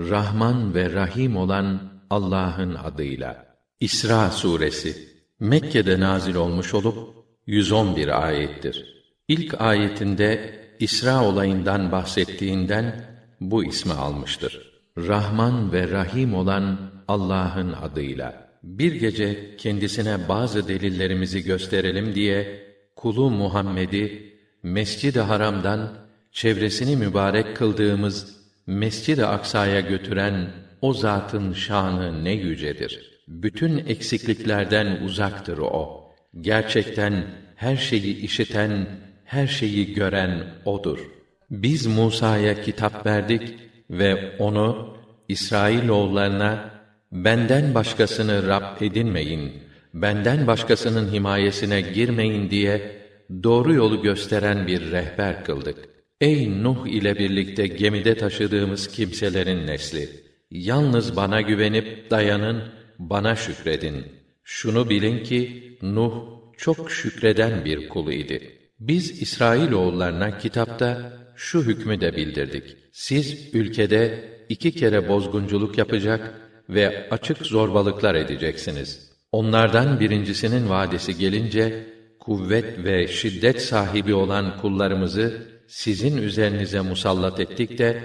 Rahman ve Rahim olan Allah'ın adıyla. İsra suresi Mekke'de nazil olmuş olup 111 ayettir. İlk ayetinde İsra olayından bahsettiğinden bu ismi almıştır. Rahman ve Rahim olan Allah'ın adıyla. Bir gece kendisine bazı delillerimizi gösterelim diye kulu Muhammed'i Mescid-i Haram'dan çevresini mübarek kıldığımız Mescid-i Aksa'ya götüren o zatın şanı ne yücedir. Bütün eksikliklerden uzaktır o. Gerçekten her şeyi işiten, her şeyi gören odur. Biz Musa'ya kitap verdik ve onu İsrailoğullarına benden başkasını Rab edinmeyin, benden başkasının himayesine girmeyin diye doğru yolu gösteren bir rehber kıldık. Ey Nuh ile birlikte gemide taşıdığımız kimselerin nesli! Yalnız bana güvenip dayanın, bana şükredin. Şunu bilin ki Nuh çok şükreden bir kul idi. Biz İsrail oğullarına kitapta şu hükmü de bildirdik. Siz ülkede iki kere bozgunculuk yapacak ve açık zorbalıklar edeceksiniz. Onlardan birincisinin vadesi gelince kuvvet ve şiddet sahibi olan kullarımızı sizin üzerinize musallat ettik de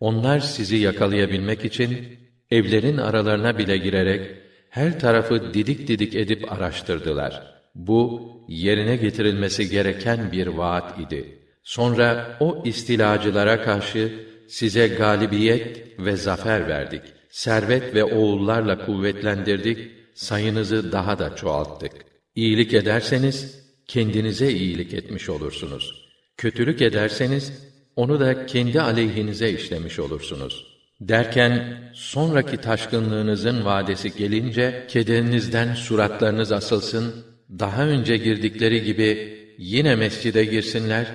onlar sizi yakalayabilmek için evlerin aralarına bile girerek her tarafı didik didik edip araştırdılar. Bu yerine getirilmesi gereken bir vaat idi. Sonra o istilacılara karşı size galibiyet ve zafer verdik. Servet ve oğullarla kuvvetlendirdik, sayınızı daha da çoğalttık. İyilik ederseniz kendinize iyilik etmiş olursunuz. Kötülük ederseniz onu da kendi aleyhinize işlemiş olursunuz. Derken sonraki taşkınlığınızın vadesi gelince kederinizden suratlarınız asılsın, daha önce girdikleri gibi yine mescide girsinler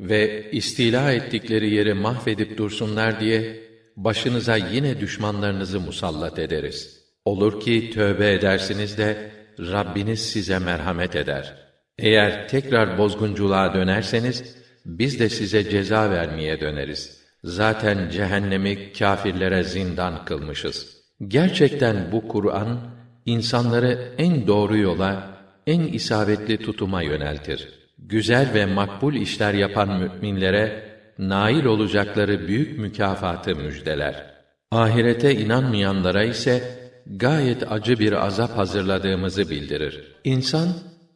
ve istila ettikleri yeri mahvedip dursunlar diye başınıza yine düşmanlarınızı musallat ederiz. Olur ki tövbe edersiniz de Rabbiniz size merhamet eder. Eğer tekrar bozgunculuğa dönerseniz biz de size ceza vermeye döneriz. Zaten cehennemi kâfirlere zindan kılmışız. Gerçekten bu Kur'an insanları en doğru yola, en isabetli tutuma yöneltir. Güzel ve makbul işler yapan müminlere nail olacakları büyük mükafatı müjdeler. Ahirete inanmayanlara ise gayet acı bir azap hazırladığımızı bildirir. İnsan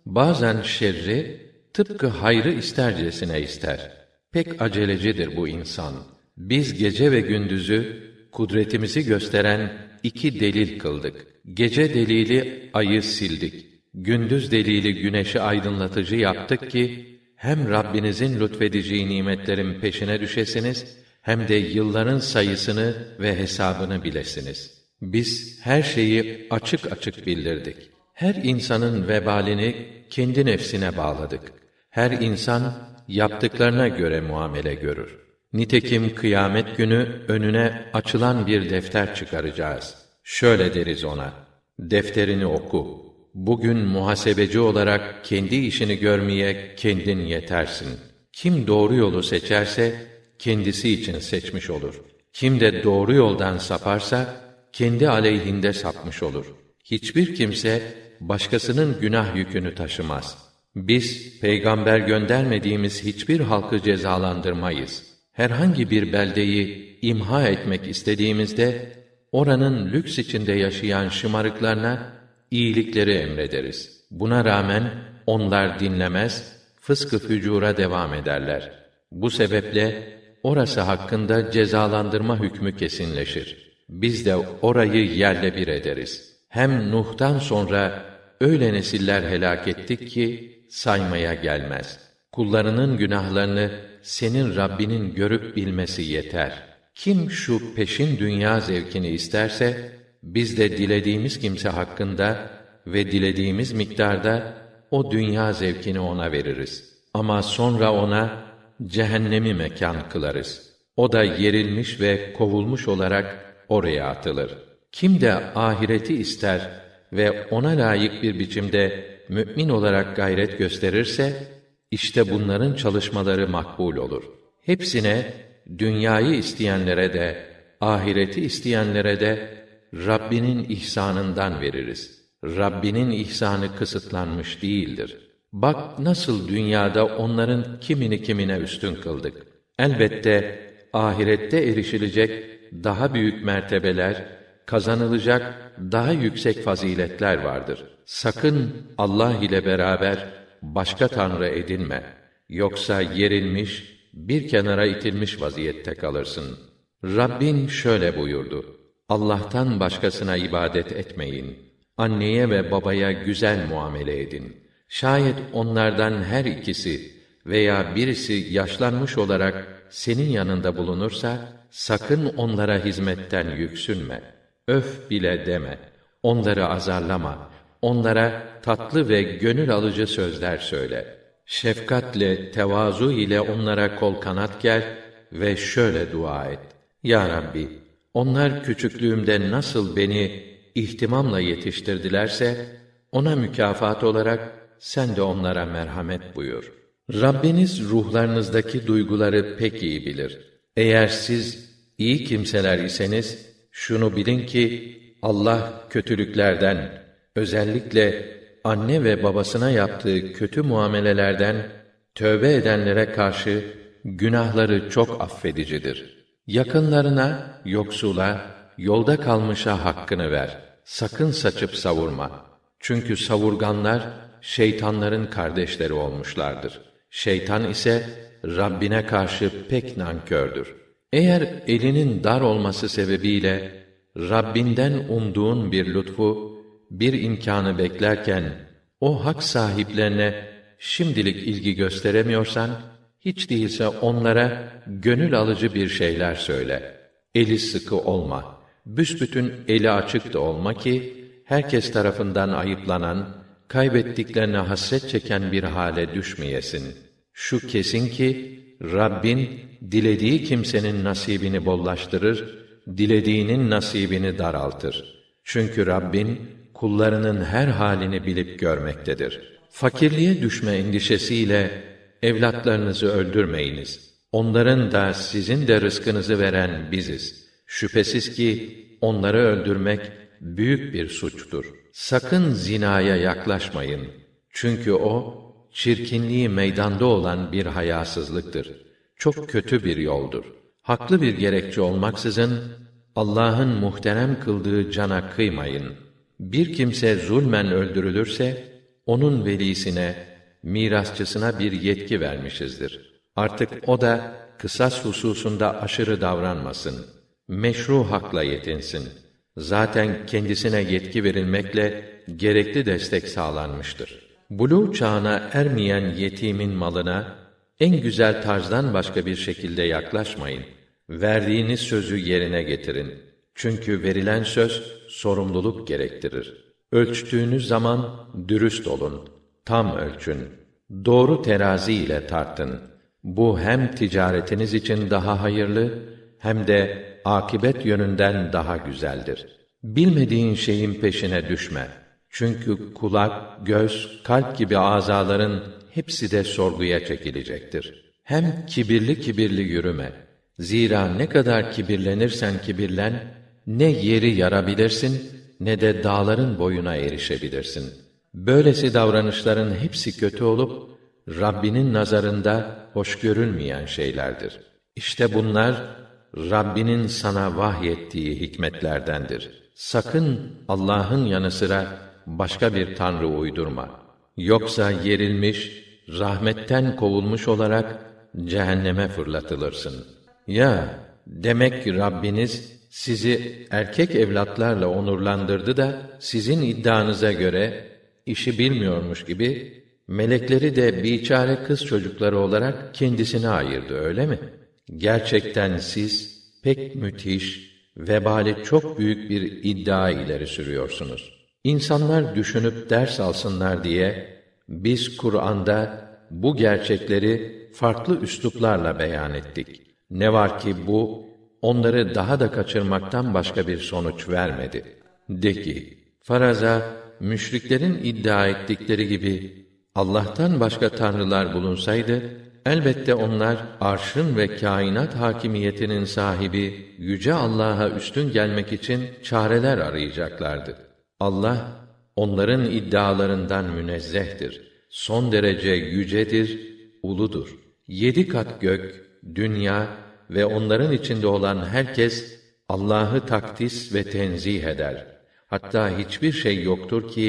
bazen şerri tıpkı hayrı istercesine ister. Pek acelecidir bu insan. Biz gece ve gündüzü kudretimizi gösteren iki delil kıldık. Gece delili ayı sildik. Gündüz delili güneşi aydınlatıcı yaptık ki hem Rabbinizin lütfedeceği nimetlerin peşine düşesiniz hem de yılların sayısını ve hesabını bilesiniz. Biz her şeyi açık açık bildirdik. Her insanın vebalini kendi nefsine bağladık. Her insan yaptıklarına göre muamele görür. Nitekim kıyamet günü önüne açılan bir defter çıkaracağız. Şöyle deriz ona: Defterini oku. Bugün muhasebeci olarak kendi işini görmeye kendin yetersin. Kim doğru yolu seçerse kendisi için seçmiş olur. Kim de doğru yoldan saparsa kendi aleyhinde sapmış olur. Hiçbir kimse başkasının günah yükünü taşımaz.'' Biz peygamber göndermediğimiz hiçbir halkı cezalandırmayız. Herhangi bir beldeyi imha etmek istediğimizde oranın lüks içinde yaşayan şımarıklarına iyilikleri emrederiz. Buna rağmen onlar dinlemez, fıskı fücura devam ederler. Bu sebeple orası hakkında cezalandırma hükmü kesinleşir. Biz de orayı yerle bir ederiz. Hem Nuh'tan sonra öyle nesiller helak ettik ki saymaya gelmez. Kullarının günahlarını senin Rabbinin görüp bilmesi yeter. Kim şu peşin dünya zevkini isterse, biz de dilediğimiz kimse hakkında ve dilediğimiz miktarda o dünya zevkini ona veririz. Ama sonra ona cehennemi mekan kılarız. O da yerilmiş ve kovulmuş olarak oraya atılır. Kim de ahireti ister ve ona layık bir biçimde mümin olarak gayret gösterirse işte bunların çalışmaları makbul olur. Hepsine dünyayı isteyenlere de ahireti isteyenlere de Rabbinin ihsanından veririz. Rabbinin ihsanı kısıtlanmış değildir. Bak nasıl dünyada onların kimini kimine üstün kıldık. Elbette ahirette erişilecek daha büyük mertebeler, kazanılacak daha yüksek faziletler vardır. Sakın Allah ile beraber başka tanrı edinme. Yoksa yerilmiş, bir kenara itilmiş vaziyette kalırsın. Rabbin şöyle buyurdu: Allah'tan başkasına ibadet etmeyin. Anneye ve babaya güzel muamele edin. Şayet onlardan her ikisi veya birisi yaşlanmış olarak senin yanında bulunursa sakın onlara hizmetten yüksünme. Öf bile deme. Onları azarlama. Onlara tatlı ve gönül alıcı sözler söyle. Şefkatle, tevazu ile onlara kol kanat gel ve şöyle dua et. Ya Rabbi, onlar küçüklüğümde nasıl beni ihtimamla yetiştirdilerse, ona mükafat olarak sen de onlara merhamet buyur. Rabbiniz ruhlarınızdaki duyguları pek iyi bilir. Eğer siz iyi kimseler iseniz, şunu bilin ki, Allah kötülüklerden, özellikle anne ve babasına yaptığı kötü muamelelerden, tövbe edenlere karşı günahları çok affedicidir. Yakınlarına, yoksula, yolda kalmışa hakkını ver. Sakın saçıp savurma. Çünkü savurganlar, şeytanların kardeşleri olmuşlardır. Şeytan ise, Rabbine karşı pek nankördür. Eğer elinin dar olması sebebiyle, Rabbinden umduğun bir lütfu, bir imkanı beklerken, o hak sahiplerine şimdilik ilgi gösteremiyorsan, hiç değilse onlara gönül alıcı bir şeyler söyle. Eli sıkı olma. Büsbütün eli açık da olma ki, herkes tarafından ayıplanan, kaybettiklerine hasret çeken bir hale düşmeyesin. Şu kesin ki, Rabbin, dilediği kimsenin nasibini bollaştırır, dilediğinin nasibini daraltır. Çünkü Rabbin, kullarının her halini bilip görmektedir. Fakirliğe düşme endişesiyle, evlatlarınızı öldürmeyiniz. Onların da sizin de rızkınızı veren biziz. Şüphesiz ki onları öldürmek büyük bir suçtur. Sakın zinaya yaklaşmayın. Çünkü o çirkinliği meydanda olan bir hayasızlıktır. Çok kötü bir yoldur. Haklı bir gerekçe olmaksızın Allah'ın muhterem kıldığı cana kıymayın. Bir kimse zulmen öldürülürse onun velisine mirasçısına bir yetki vermişizdir. Artık o da kısas hususunda aşırı davranmasın. Meşru hakla yetinsin. Zaten kendisine yetki verilmekle gerekli destek sağlanmıştır. Buluğ çağına ermeyen yetimin malına en güzel tarzdan başka bir şekilde yaklaşmayın. Verdiğiniz sözü yerine getirin. Çünkü verilen söz sorumluluk gerektirir. Ölçtüğünüz zaman dürüst olun tam ölçün. Doğru terazi ile tartın. Bu hem ticaretiniz için daha hayırlı hem de akibet yönünden daha güzeldir. Bilmediğin şeyin peşine düşme. Çünkü kulak, göz, kalp gibi azaların hepsi de sorguya çekilecektir. Hem kibirli kibirli yürüme. Zira ne kadar kibirlenirsen kibirlen, ne yeri yarabilirsin, ne de dağların boyuna erişebilirsin.'' Böylesi davranışların hepsi kötü olup Rabbinin nazarında hoş görülmeyen şeylerdir. İşte bunlar Rabbinin sana vahyettiği hikmetlerdendir. Sakın Allah'ın yanı sıra başka bir tanrı uydurma. Yoksa yerilmiş, rahmetten kovulmuş olarak cehenneme fırlatılırsın. Ya demek ki Rabbiniz sizi erkek evlatlarla onurlandırdı da sizin iddianıza göre işi bilmiyormuş gibi melekleri de biçare kız çocukları olarak kendisine ayırdı öyle mi? Gerçekten siz pek müthiş, vebali çok büyük bir iddia ileri sürüyorsunuz. İnsanlar düşünüp ders alsınlar diye biz Kur'an'da bu gerçekleri farklı üsluplarla beyan ettik. Ne var ki bu onları daha da kaçırmaktan başka bir sonuç vermedi. De ki, faraza müşriklerin iddia ettikleri gibi Allah'tan başka tanrılar bulunsaydı elbette onlar arşın ve kainat hakimiyetinin sahibi yüce Allah'a üstün gelmek için çareler arayacaklardı. Allah onların iddialarından münezzehtir. Son derece yücedir, uludur. Yedi kat gök, dünya ve onların içinde olan herkes Allah'ı takdis ve tenzih eder. Hatta hiçbir şey yoktur ki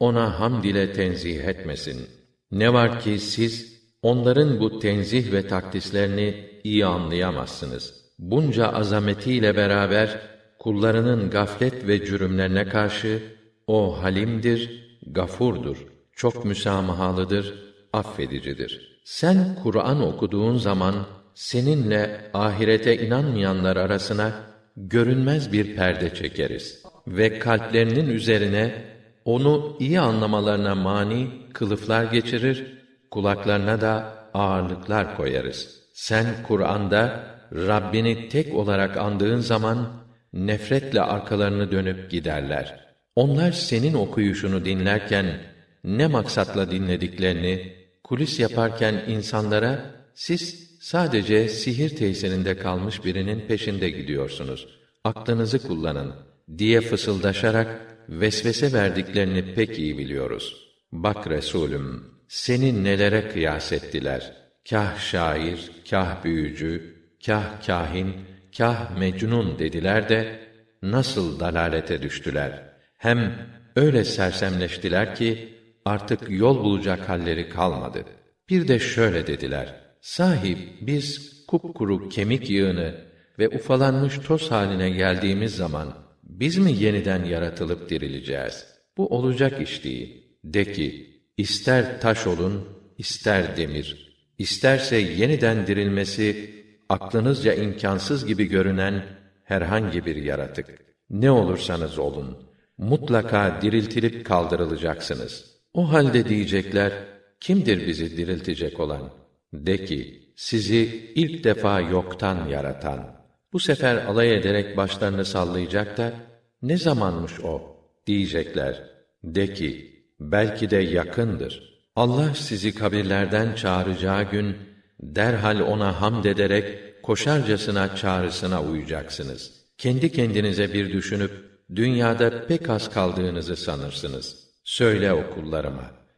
ona hamd ile tenzih etmesin. Ne var ki siz onların bu tenzih ve takdislerini iyi anlayamazsınız. Bunca azametiyle beraber kullarının gaflet ve cürümlerine karşı o halimdir, gafurdur, çok müsamahalıdır, affedicidir. Sen Kur'an okuduğun zaman seninle ahirete inanmayanlar arasına görünmez bir perde çekeriz ve kalplerinin üzerine onu iyi anlamalarına mani kılıflar geçirir, kulaklarına da ağırlıklar koyarız. Sen Kur'an'da Rabbini tek olarak andığın zaman nefretle arkalarını dönüp giderler. Onlar senin okuyuşunu dinlerken ne maksatla dinlediklerini kulis yaparken insanlara siz sadece sihir tesirinde kalmış birinin peşinde gidiyorsunuz. Aklınızı kullanın diye fısıldaşarak vesvese verdiklerini pek iyi biliyoruz. Bak Resulüm, seni nelere kıyas ettiler? Kah şair, kah büyücü, kah kahin, kah mecnun dediler de nasıl dalalete düştüler? Hem öyle sersemleştiler ki artık yol bulacak halleri kalmadı. Bir de şöyle dediler: Sahip biz kupkuru kemik yığını ve ufalanmış toz haline geldiğimiz zaman biz mi yeniden yaratılıp dirileceğiz? Bu olacak iş değil. De ki, ister taş olun, ister demir. İsterse yeniden dirilmesi aklınızca imkansız gibi görünen herhangi bir yaratık. Ne olursanız olun, mutlaka diriltilip kaldırılacaksınız. O halde diyecekler, kimdir bizi diriltecek olan? De ki, sizi ilk defa yoktan yaratan, bu sefer alay ederek başlarını sallayacak da, ne zamanmış o? Diyecekler. De ki, belki de yakındır. Allah sizi kabirlerden çağıracağı gün, derhal ona hamd ederek, koşarcasına çağrısına uyacaksınız. Kendi kendinize bir düşünüp, dünyada pek az kaldığınızı sanırsınız. Söyle o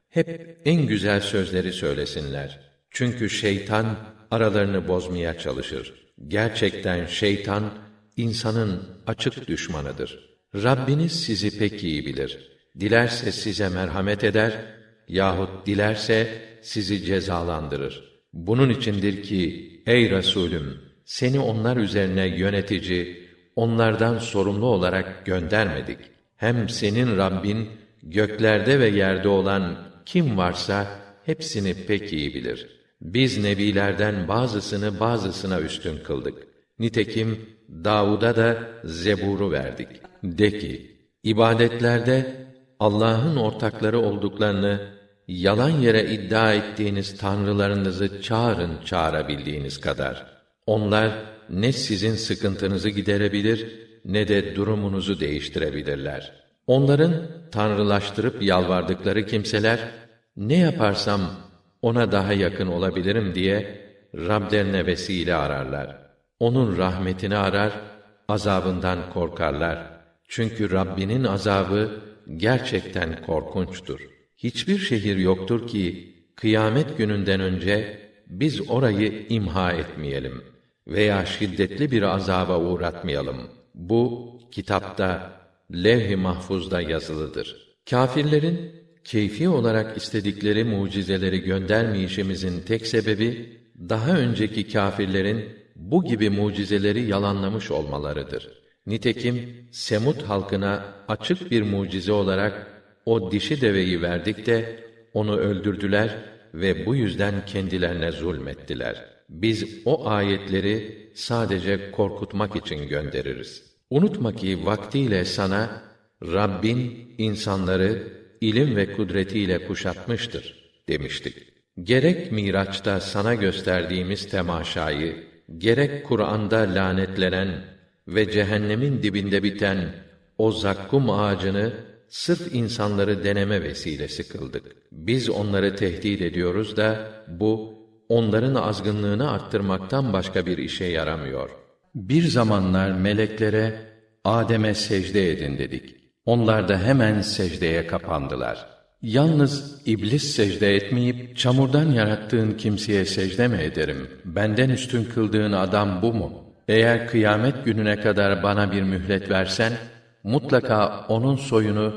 hep en güzel sözleri söylesinler. Çünkü şeytan, aralarını bozmaya çalışır. Gerçekten şeytan insanın açık düşmanıdır. Rabbiniz sizi pek iyi bilir. Dilerse size merhamet eder yahut dilerse sizi cezalandırır. Bunun içindir ki ey Resulüm seni onlar üzerine yönetici, onlardan sorumlu olarak göndermedik. Hem senin Rabbin göklerde ve yerde olan kim varsa hepsini pek iyi bilir.'' Biz nebilerden bazısını bazısına üstün kıldık. Nitekim Davud'a da Zebur'u verdik. De ki, ibadetlerde Allah'ın ortakları olduklarını yalan yere iddia ettiğiniz tanrılarınızı çağırın çağırabildiğiniz kadar. Onlar ne sizin sıkıntınızı giderebilir ne de durumunuzu değiştirebilirler. Onların tanrılaştırıp yalvardıkları kimseler ne yaparsam ona daha yakın olabilirim diye Rablerine vesile ararlar. Onun rahmetini arar, azabından korkarlar. Çünkü Rabbinin azabı gerçekten korkunçtur. Hiçbir şehir yoktur ki kıyamet gününden önce biz orayı imha etmeyelim veya şiddetli bir azaba uğratmayalım. Bu kitapta levh-i mahfuzda yazılıdır. Kafirlerin keyfi olarak istedikleri mucizeleri göndermeyişimizin tek sebebi daha önceki kâfirlerin bu gibi mucizeleri yalanlamış olmalarıdır. Nitekim Semut halkına açık bir mucize olarak o dişi deveyi verdik de onu öldürdüler ve bu yüzden kendilerine zulmettiler. Biz o ayetleri sadece korkutmak için göndeririz. Unutma ki vaktiyle sana Rabbin insanları ilim ve kudretiyle kuşatmıştır demiştik. Gerek Miraç'ta sana gösterdiğimiz temaşayı, gerek Kur'an'da lanetlenen ve cehennemin dibinde biten o zakkum ağacını sırf insanları deneme vesilesi kıldık. Biz onları tehdit ediyoruz da bu onların azgınlığını arttırmaktan başka bir işe yaramıyor. Bir zamanlar meleklere Adem'e secde edin dedik. Onlar da hemen secdeye kapandılar. Yalnız iblis secde etmeyip çamurdan yarattığın kimseye secde mi ederim? Benden üstün kıldığın adam bu mu? Eğer kıyamet gününe kadar bana bir mühlet versen mutlaka onun soyunu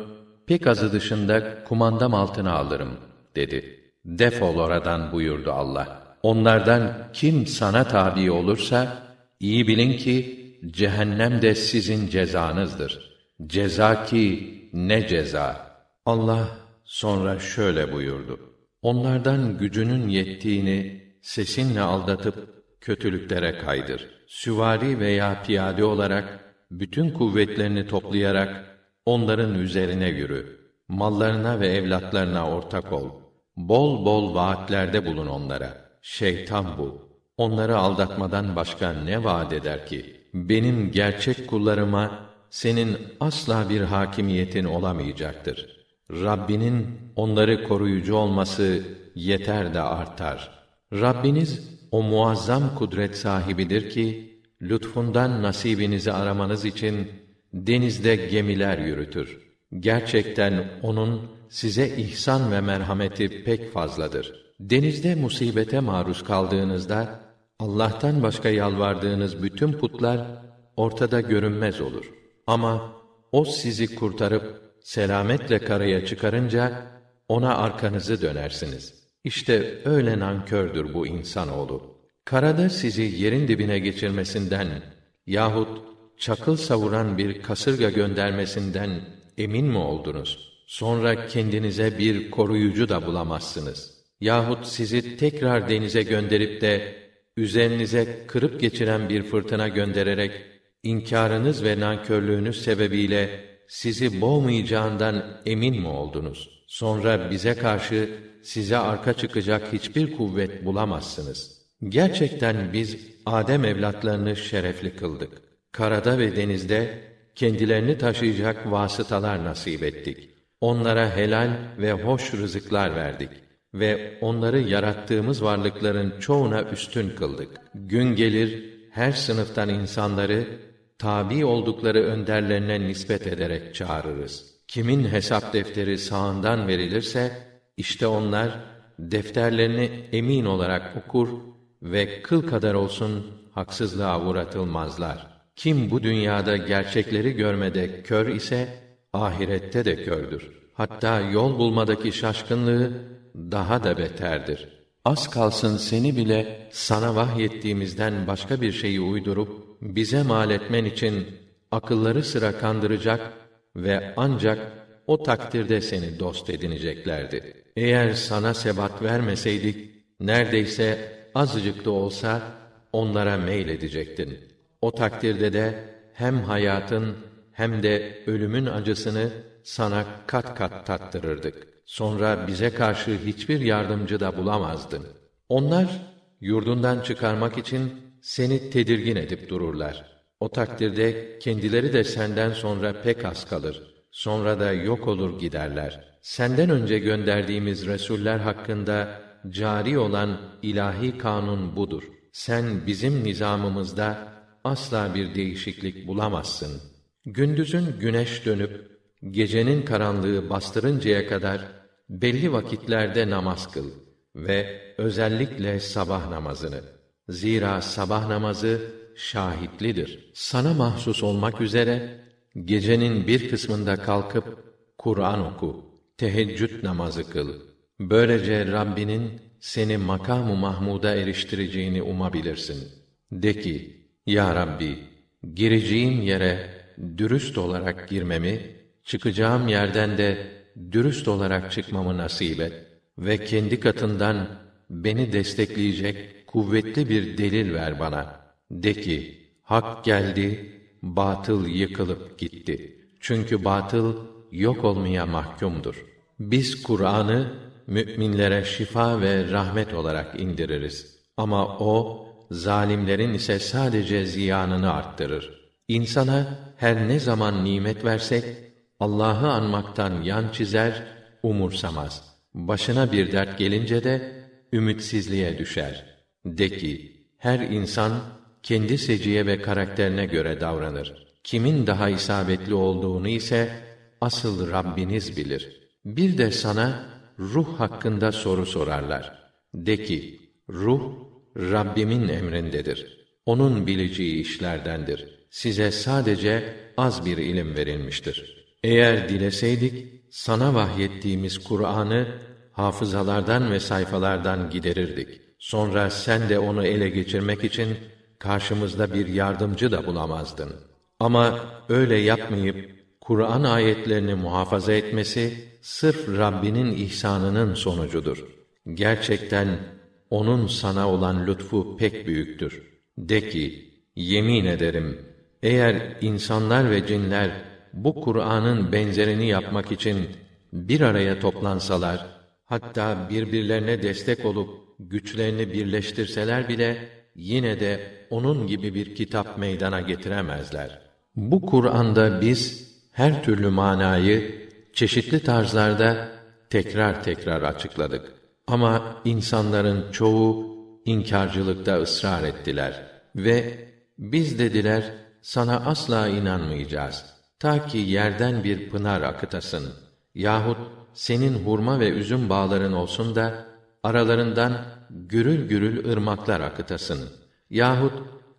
pek azı dışında kumandam altına alırım dedi. Defol oradan buyurdu Allah. Onlardan kim sana tabi olursa iyi bilin ki cehennem de sizin cezanızdır. Ceza ki ne ceza. Allah sonra şöyle buyurdu. Onlardan gücünün yettiğini sesinle aldatıp kötülüklere kaydır. Süvari veya piyade olarak bütün kuvvetlerini toplayarak onların üzerine yürü. Mallarına ve evlatlarına ortak ol. Bol bol vaatlerde bulun onlara. Şeytan bu. Onları aldatmadan başka ne vaat eder ki? Benim gerçek kullarıma senin asla bir hakimiyetin olamayacaktır. Rabbinin onları koruyucu olması yeter de artar. Rabbiniz o muazzam kudret sahibidir ki lütfundan nasibinizi aramanız için denizde gemiler yürütür. Gerçekten onun size ihsan ve merhameti pek fazladır. Denizde musibete maruz kaldığınızda Allah'tan başka yalvardığınız bütün putlar ortada görünmez olur. Ama o sizi kurtarıp selametle karaya çıkarınca ona arkanızı dönersiniz. İşte öyle nankördür bu insanoğlu. Karada sizi yerin dibine geçirmesinden yahut çakıl savuran bir kasırga göndermesinden emin mi oldunuz? Sonra kendinize bir koruyucu da bulamazsınız. Yahut sizi tekrar denize gönderip de üzerinize kırıp geçiren bir fırtına göndererek inkârınız ve nankörlüğünüz sebebiyle sizi boğmayacağından emin mi oldunuz? Sonra bize karşı size arka çıkacak hiçbir kuvvet bulamazsınız. Gerçekten biz Adem evlatlarını şerefli kıldık. Karada ve denizde kendilerini taşıyacak vasıtalar nasip ettik. Onlara helal ve hoş rızıklar verdik ve onları yarattığımız varlıkların çoğuna üstün kıldık. Gün gelir her sınıftan insanları tabi oldukları önderlerine nispet ederek çağırırız. Kimin hesap defteri sağından verilirse işte onlar defterlerini emin olarak okur ve kıl kadar olsun haksızlığa uğratılmazlar. Kim bu dünyada gerçekleri görmede kör ise ahirette de kördür. Hatta yol bulmadaki şaşkınlığı daha da beterdir. Az kalsın seni bile sana vahyettiğimizden başka bir şeyi uydurup bize mal etmen için akılları sıra kandıracak ve ancak o takdirde seni dost edineceklerdi. Eğer sana sebat vermeseydik neredeyse azıcık da olsa onlara meyledecektin. O takdirde de hem hayatın hem de ölümün acısını sana kat kat tattırırdık. Sonra bize karşı hiçbir yardımcı da bulamazdın. Onlar yurdundan çıkarmak için seni tedirgin edip dururlar. O takdirde kendileri de senden sonra pek az kalır. Sonra da yok olur giderler. Senden önce gönderdiğimiz resuller hakkında cari olan ilahi kanun budur. Sen bizim nizamımızda asla bir değişiklik bulamazsın. Gündüzün güneş dönüp gecenin karanlığı bastırıncaya kadar belli vakitlerde namaz kıl ve özellikle sabah namazını. Zira sabah namazı şahitlidir. Sana mahsus olmak üzere gecenin bir kısmında kalkıp Kur'an oku, teheccüd namazı kıl. Böylece Rabbinin seni makamı Mahmud'a eriştireceğini umabilirsin. De ki, Ya Rabbi, gireceğim yere dürüst olarak girmemi, çıkacağım yerden de dürüst olarak çıkmamı nasip et ve kendi katından beni destekleyecek kuvvetli bir delil ver bana. De ki, hak geldi, batıl yıkılıp gitti. Çünkü batıl yok olmaya mahkumdur. Biz Kur'an'ı müminlere şifa ve rahmet olarak indiririz. Ama o zalimlerin ise sadece ziyanını arttırır. İnsana her ne zaman nimet versek Allah'ı anmaktan yan çizer, umursamaz. Başına bir dert gelince de ümitsizliğe düşer. De ki, her insan kendi seciye ve karakterine göre davranır. Kimin daha isabetli olduğunu ise asıl Rabbiniz bilir. Bir de sana ruh hakkında soru sorarlar. De ki, ruh Rabbimin emrindedir. Onun bileceği işlerdendir. Size sadece az bir ilim verilmiştir. Eğer dileseydik, sana vahyettiğimiz Kur'an'ı hafızalardan ve sayfalardan giderirdik. Sonra sen de onu ele geçirmek için karşımızda bir yardımcı da bulamazdın. Ama öyle yapmayıp Kur'an ayetlerini muhafaza etmesi sırf Rabbinin ihsanının sonucudur. Gerçekten onun sana olan lütfu pek büyüktür. De ki, yemin ederim, eğer insanlar ve cinler bu Kur'an'ın benzerini yapmak için bir araya toplansalar, hatta birbirlerine destek olup güçlerini birleştirseler bile yine de onun gibi bir kitap meydana getiremezler. Bu Kur'an'da biz her türlü manayı çeşitli tarzlarda tekrar tekrar açıkladık. Ama insanların çoğu inkarcılıkta ısrar ettiler ve biz dediler sana asla inanmayacağız. Ta ki yerden bir pınar akıtasın yahut senin hurma ve üzüm bağların olsun da aralarından gürül gürül ırmaklar akıtasın. Yahut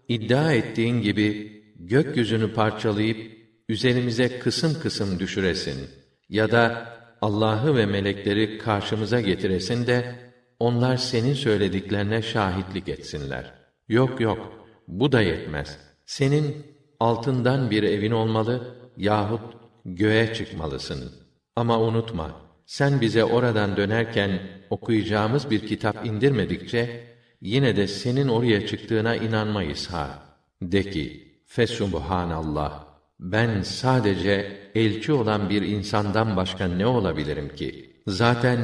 iddia ettiğin gibi gökyüzünü parçalayıp üzerimize kısım kısım düşüresin ya da Allah'ı ve melekleri karşımıza getiresin de onlar senin söylediklerine şahitlik etsinler. Yok yok, bu da yetmez. Senin altından bir evin olmalı yahut göğe çıkmalısın. Ama unutma, sen bize oradan dönerken okuyacağımız bir kitap indirmedikçe yine de senin oraya çıktığına inanmayız ha. De ki, Fesubhanallah. Ben sadece elçi olan bir insandan başka ne olabilirim ki? Zaten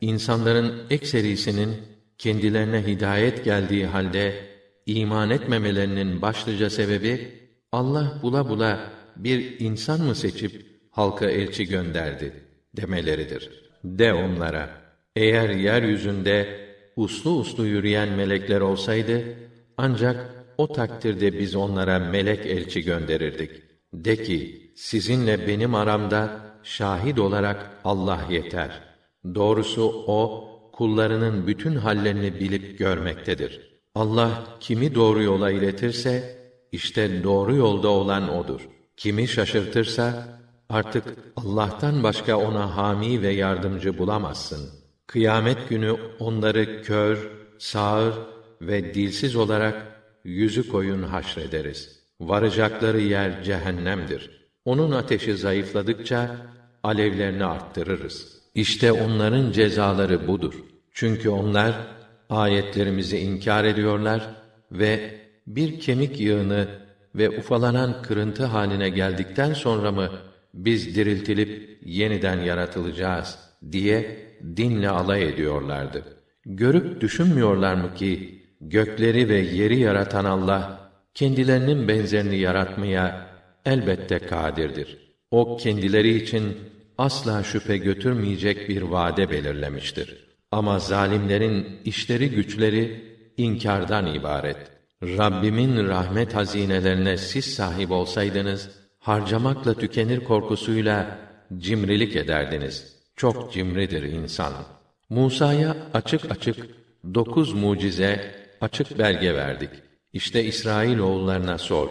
insanların ekserisinin kendilerine hidayet geldiği halde iman etmemelerinin başlıca sebebi Allah bula bula bir insan mı seçip halka elçi gönderdi demeleridir. De onlara eğer yeryüzünde uslu uslu yürüyen melekler olsaydı ancak o takdirde biz onlara melek elçi gönderirdik. De ki, sizinle benim aramda şahit olarak Allah yeter. Doğrusu o, kullarının bütün hallerini bilip görmektedir. Allah kimi doğru yola iletirse, işte doğru yolda olan odur. Kimi şaşırtırsa, artık Allah'tan başka ona hami ve yardımcı bulamazsın. Kıyamet günü onları kör, sağır ve dilsiz olarak yüzü koyun haşrederiz. Varacakları yer cehennemdir. Onun ateşi zayıfladıkça alevlerini arttırırız. İşte onların cezaları budur. Çünkü onlar ayetlerimizi inkar ediyorlar ve bir kemik yığını ve ufalanan kırıntı haline geldikten sonra mı biz diriltilip yeniden yaratılacağız diye dinle alay ediyorlardı. Görüp düşünmüyorlar mı ki gökleri ve yeri yaratan Allah kendilerinin benzerini yaratmaya elbette kadirdir. O kendileri için asla şüphe götürmeyecek bir vade belirlemiştir. Ama zalimlerin işleri güçleri inkardan ibaret. Rabbimin rahmet hazinelerine siz sahip olsaydınız harcamakla tükenir korkusuyla cimrilik ederdiniz. Çok cimridir insan. Musa'ya açık açık dokuz mucize açık belge verdik. İşte İsrail oğullarına sor.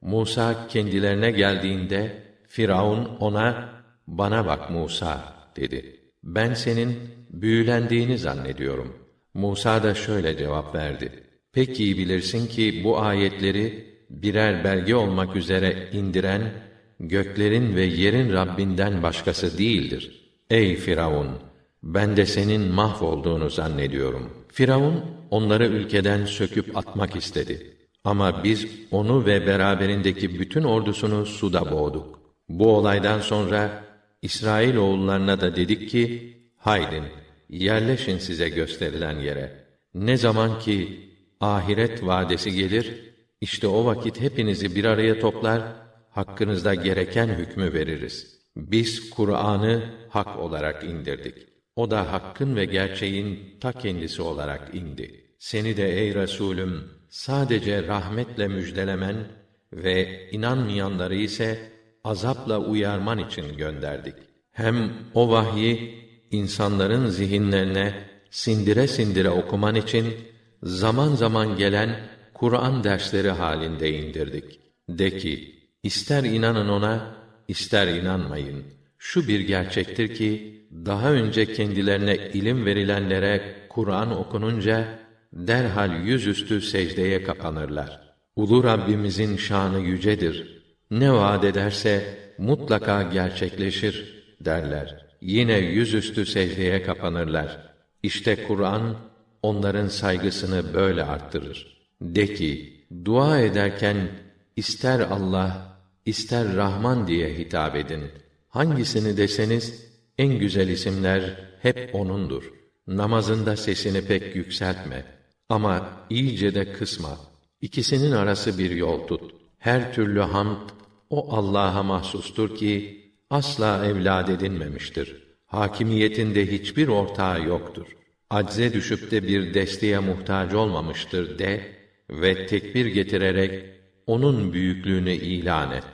Musa kendilerine geldiğinde Firavun ona bana bak Musa dedi. Ben senin büyülendiğini zannediyorum. Musa da şöyle cevap verdi. Pek iyi bilirsin ki bu ayetleri birer belge olmak üzere indiren göklerin ve yerin Rabbinden başkası değildir. Ey Firavun, ben de senin mahvolduğunu zannediyorum. Firavun onları ülkeden söküp atmak istedi. Ama biz onu ve beraberindeki bütün ordusunu suda boğduk. Bu olaydan sonra İsrail oğullarına da dedik ki, haydin, yerleşin size gösterilen yere. Ne zaman ki ahiret vadesi gelir, işte o vakit hepinizi bir araya toplar, hakkınızda gereken hükmü veririz. Biz Kur'an'ı hak olarak indirdik. O da hakkın ve gerçeğin ta kendisi olarak indi. Seni de ey Resulüm sadece rahmetle müjdelemen ve inanmayanları ise azapla uyarman için gönderdik. Hem o vahyi insanların zihinlerine sindire sindire okuman için zaman zaman gelen Kur'an dersleri halinde indirdik. De ki, ister inanın ona, ister inanmayın. Şu bir gerçektir ki, daha önce kendilerine ilim verilenlere Kur'an okununca, derhal yüzüstü secdeye kapanırlar. Ulu Rabbimizin şanı yücedir. Ne vaad ederse mutlaka gerçekleşir derler. Yine yüzüstü secdeye kapanırlar. İşte Kur'an onların saygısını böyle arttırır. De ki, dua ederken ister Allah, ister Rahman diye hitap edin. Hangisini deseniz en güzel isimler hep onundur. Namazında sesini pek yükseltme ama iyice de kısma. İkisinin arası bir yol tut. Her türlü hamd o Allah'a mahsustur ki asla evlad edinmemiştir. Hakimiyetinde hiçbir ortağı yoktur. Acze düşüp de bir desteğe muhtaç olmamıştır de ve tekbir getirerek onun büyüklüğünü ilan et.